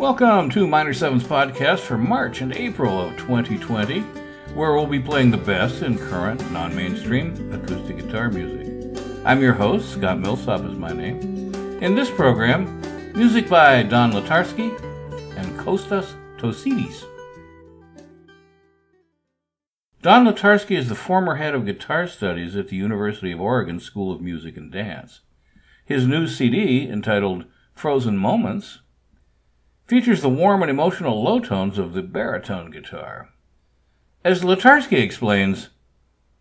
Welcome to Minor 7th's podcast for March and April of 2020, where we'll be playing the best in current, non mainstream acoustic guitar music. I'm your host, Scott Millsop is my name. In this program, music by Don Latarski and Kostas Tosidis. Don Latarski is the former head of guitar studies at the University of Oregon School of Music and Dance. His new CD, entitled Frozen Moments, features the warm and emotional low tones of the baritone guitar. As Latarski explains,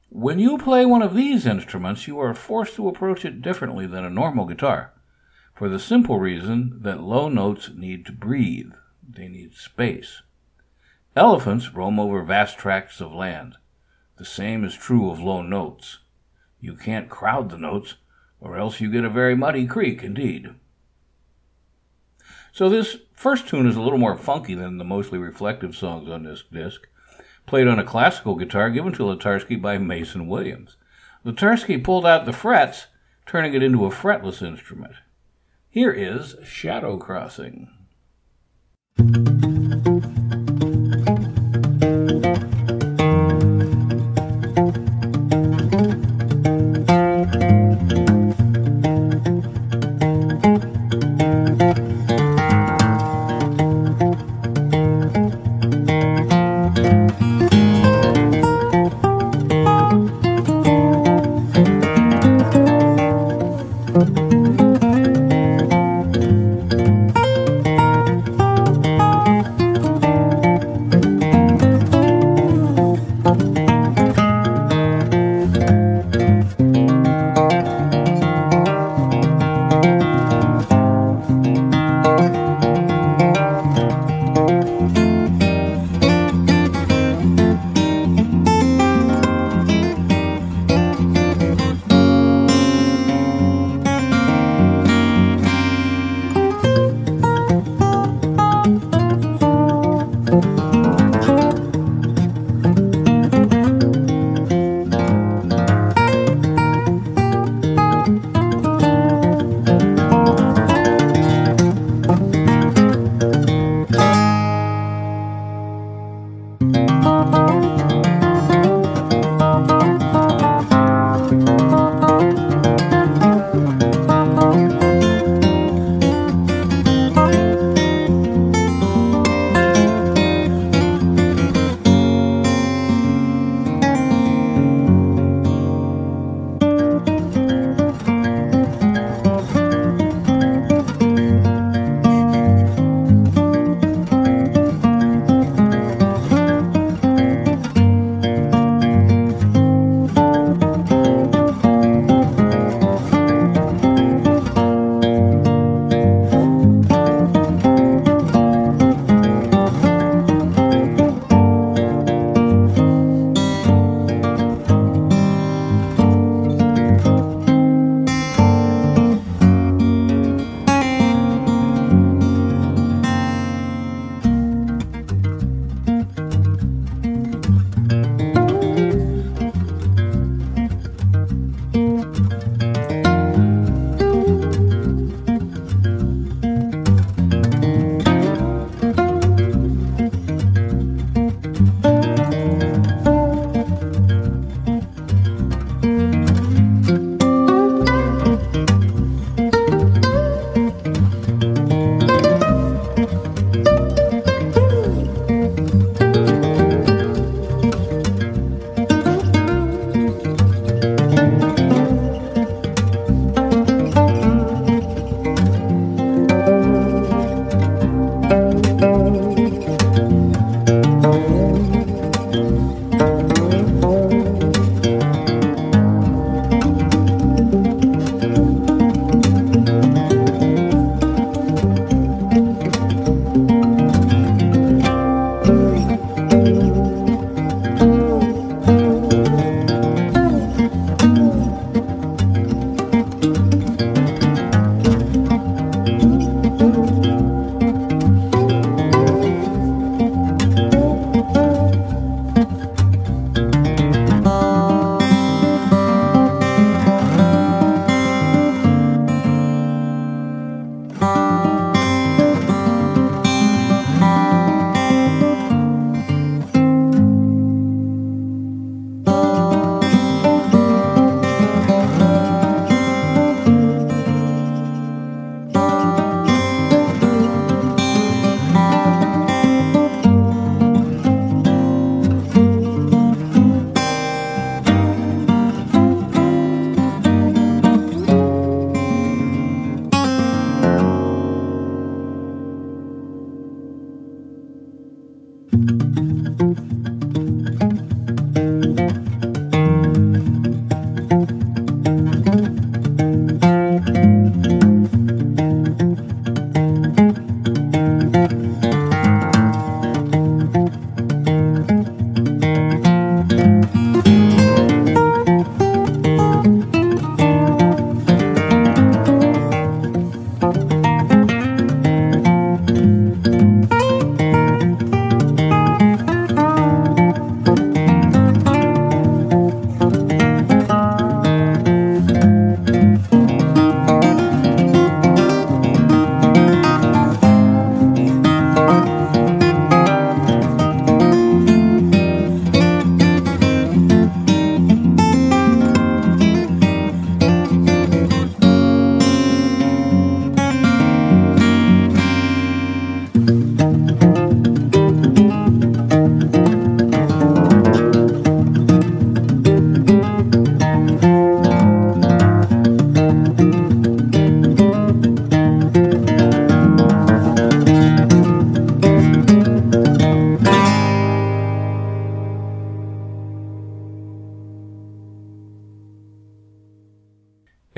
when you play one of these instruments, you are forced to approach it differently than a normal guitar, for the simple reason that low notes need to breathe, they need space. Elephants roam over vast tracts of land. The same is true of low notes. You can't crowd the notes, or else you get a very muddy creek indeed. So this first tune is a little more funky than the mostly reflective songs on this disc, played on a classical guitar given to Latarski by Mason Williams. Latarski pulled out the frets, turning it into a fretless instrument. Here is Shadow Crossing.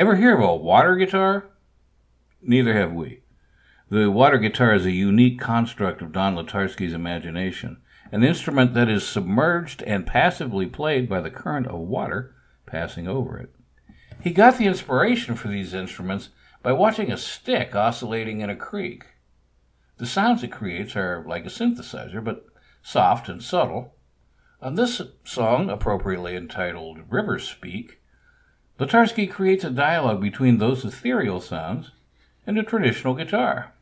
Ever hear of a water guitar? Neither have we. The water guitar is a unique construct of Don Latarski's imagination, an instrument that is submerged and passively played by the current of water passing over it. He got the inspiration for these instruments by watching a stick oscillating in a creek. The sounds it creates are like a synthesizer, but soft and subtle. On this song, appropriately entitled River Speak, Latarski creates a dialogue between those ethereal sounds and a traditional guitar.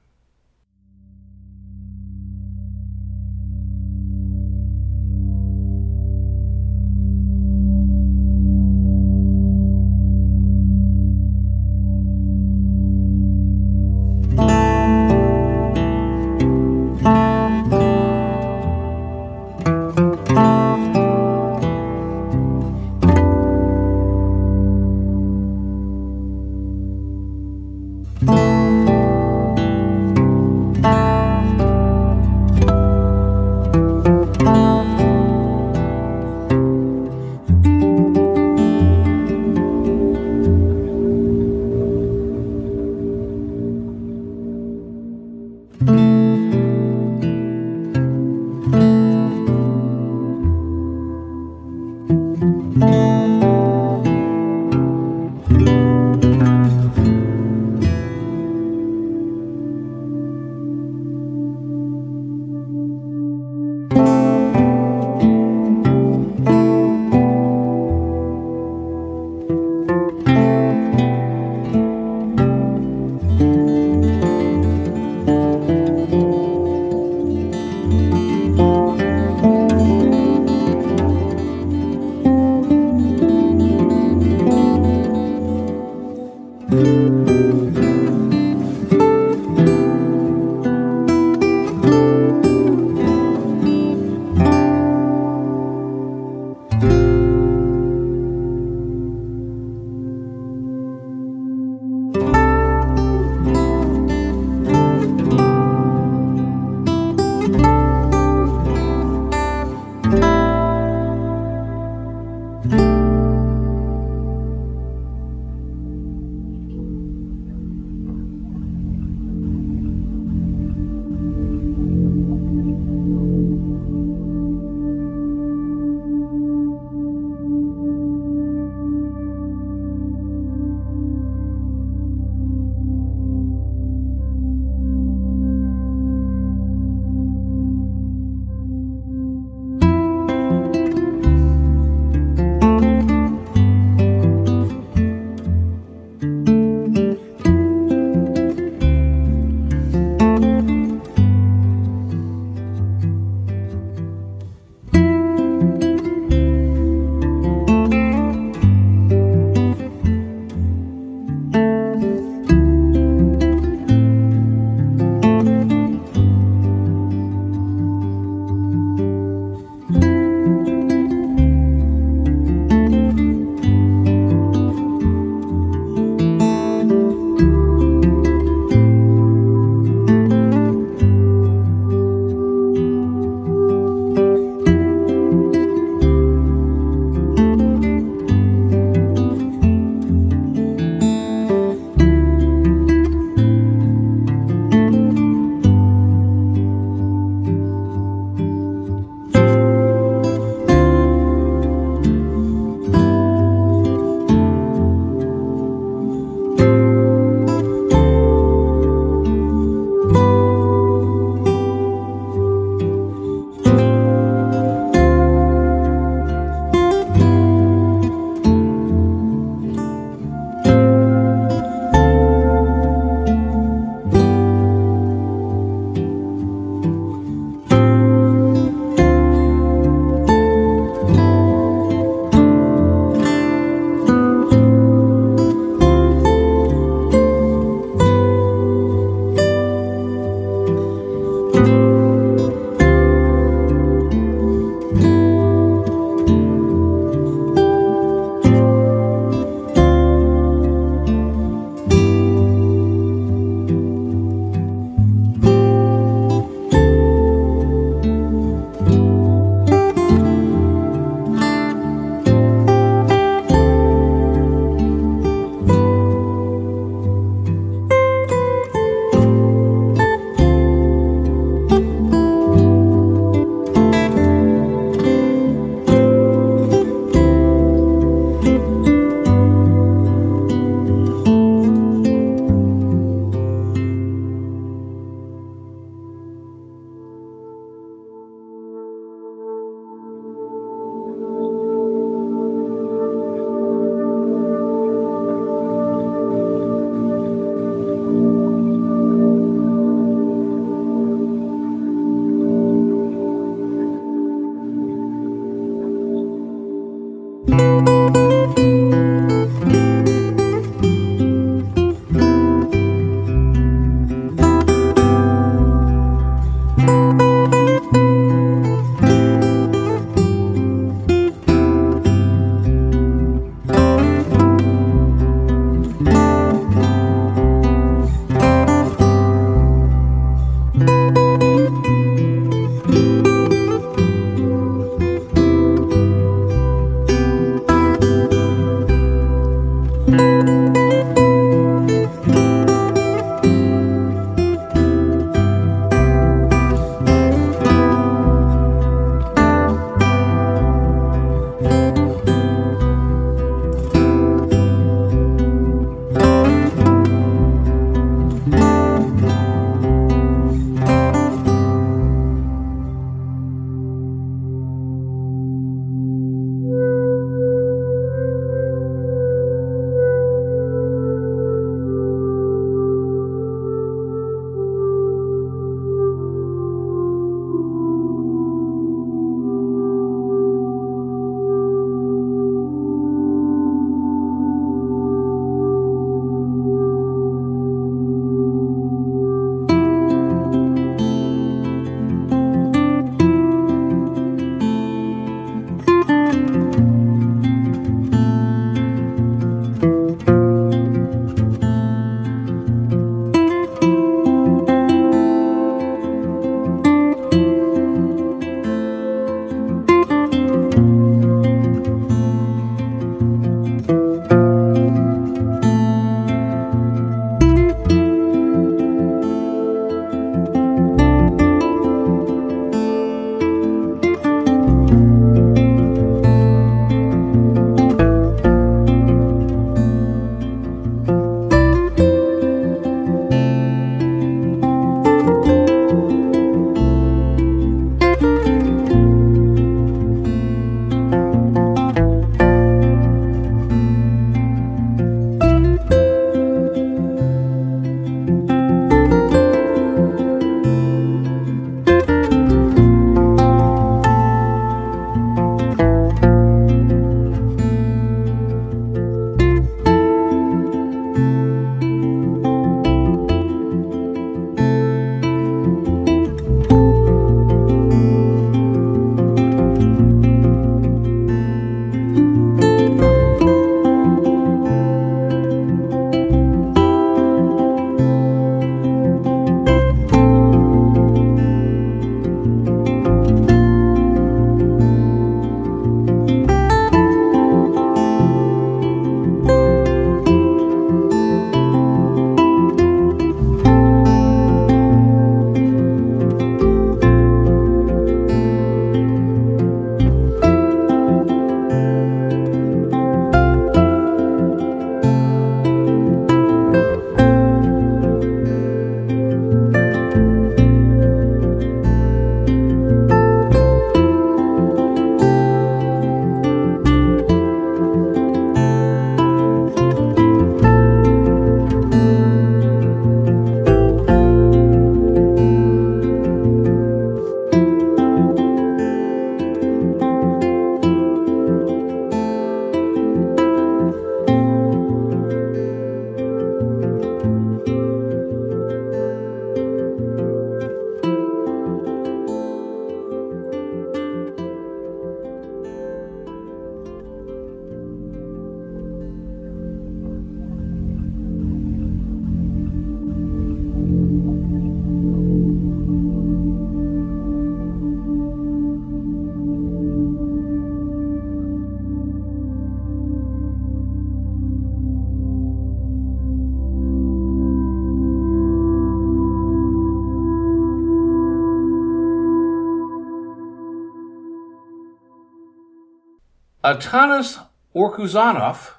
Atanas Ourkouzounov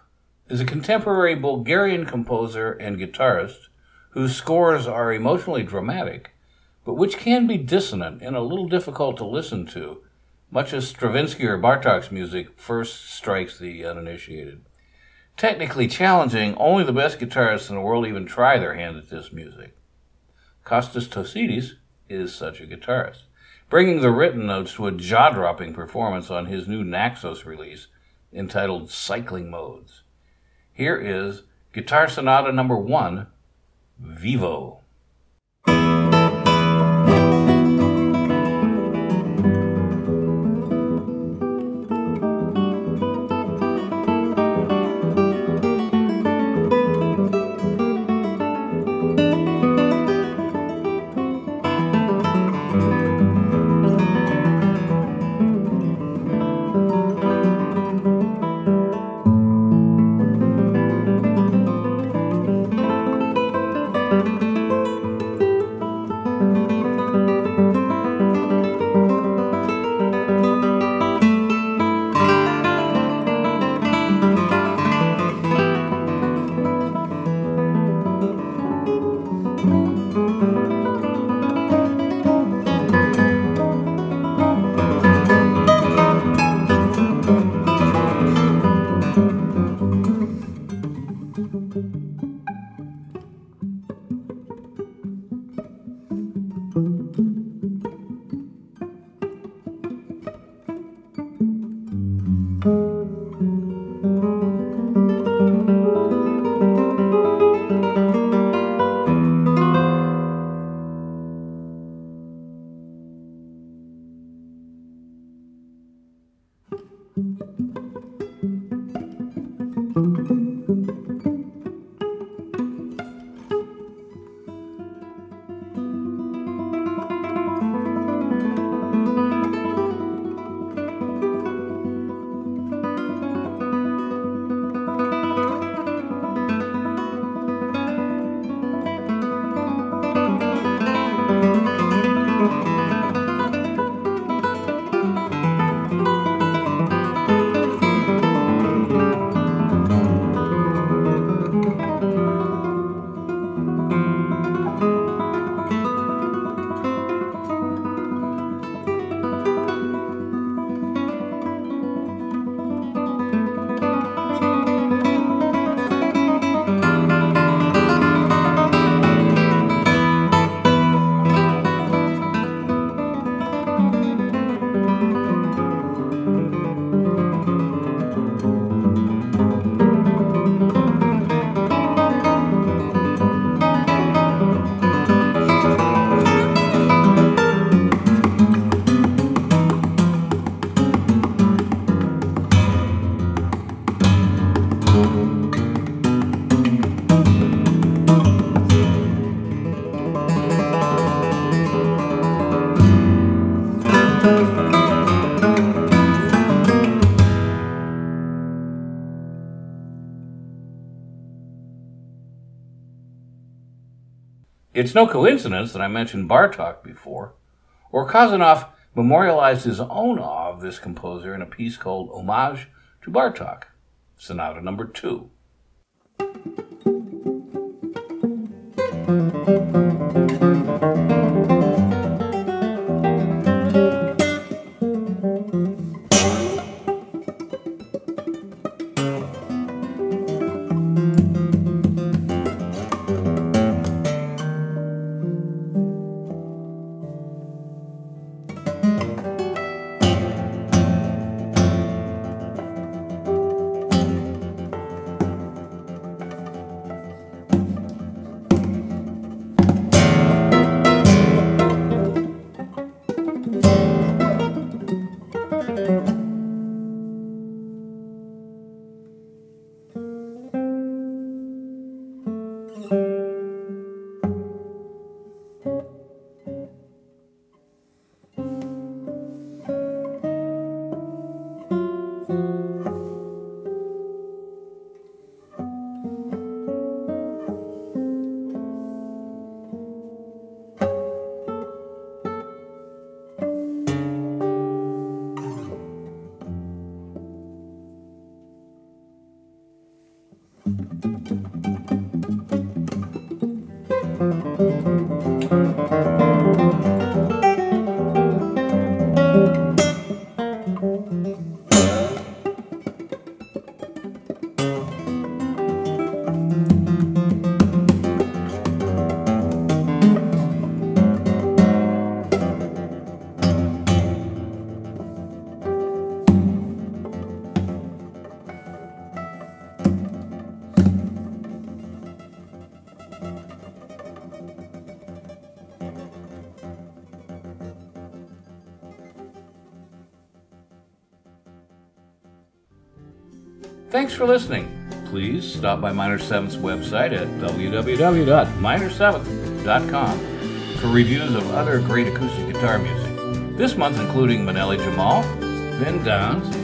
is a contemporary Bulgarian composer and guitarist whose scores are emotionally dramatic, but which can be dissonant and a little difficult to listen to, much as Stravinsky or Bartok's music first strikes the uninitiated. Technically challenging, only the best guitarists in the world even try their hand at this music. Kostas Tosidis is such a guitarist, bringing the written notes to a jaw-dropping performance on his new Naxos release entitled Cycling Modes. Here is Guitar Sonata number 1, Vivo. It's no coincidence that I mentioned Bartok before. or Ourkouzounov memorialized his own awe of this composer in a piece called Homage to Bartok, Sonata Number 2. For listening. Please stop by Minor 7th's website at www.minor7th.com for reviews of other great acoustic guitar music. This month including Maneli Jamal, Vin Downes,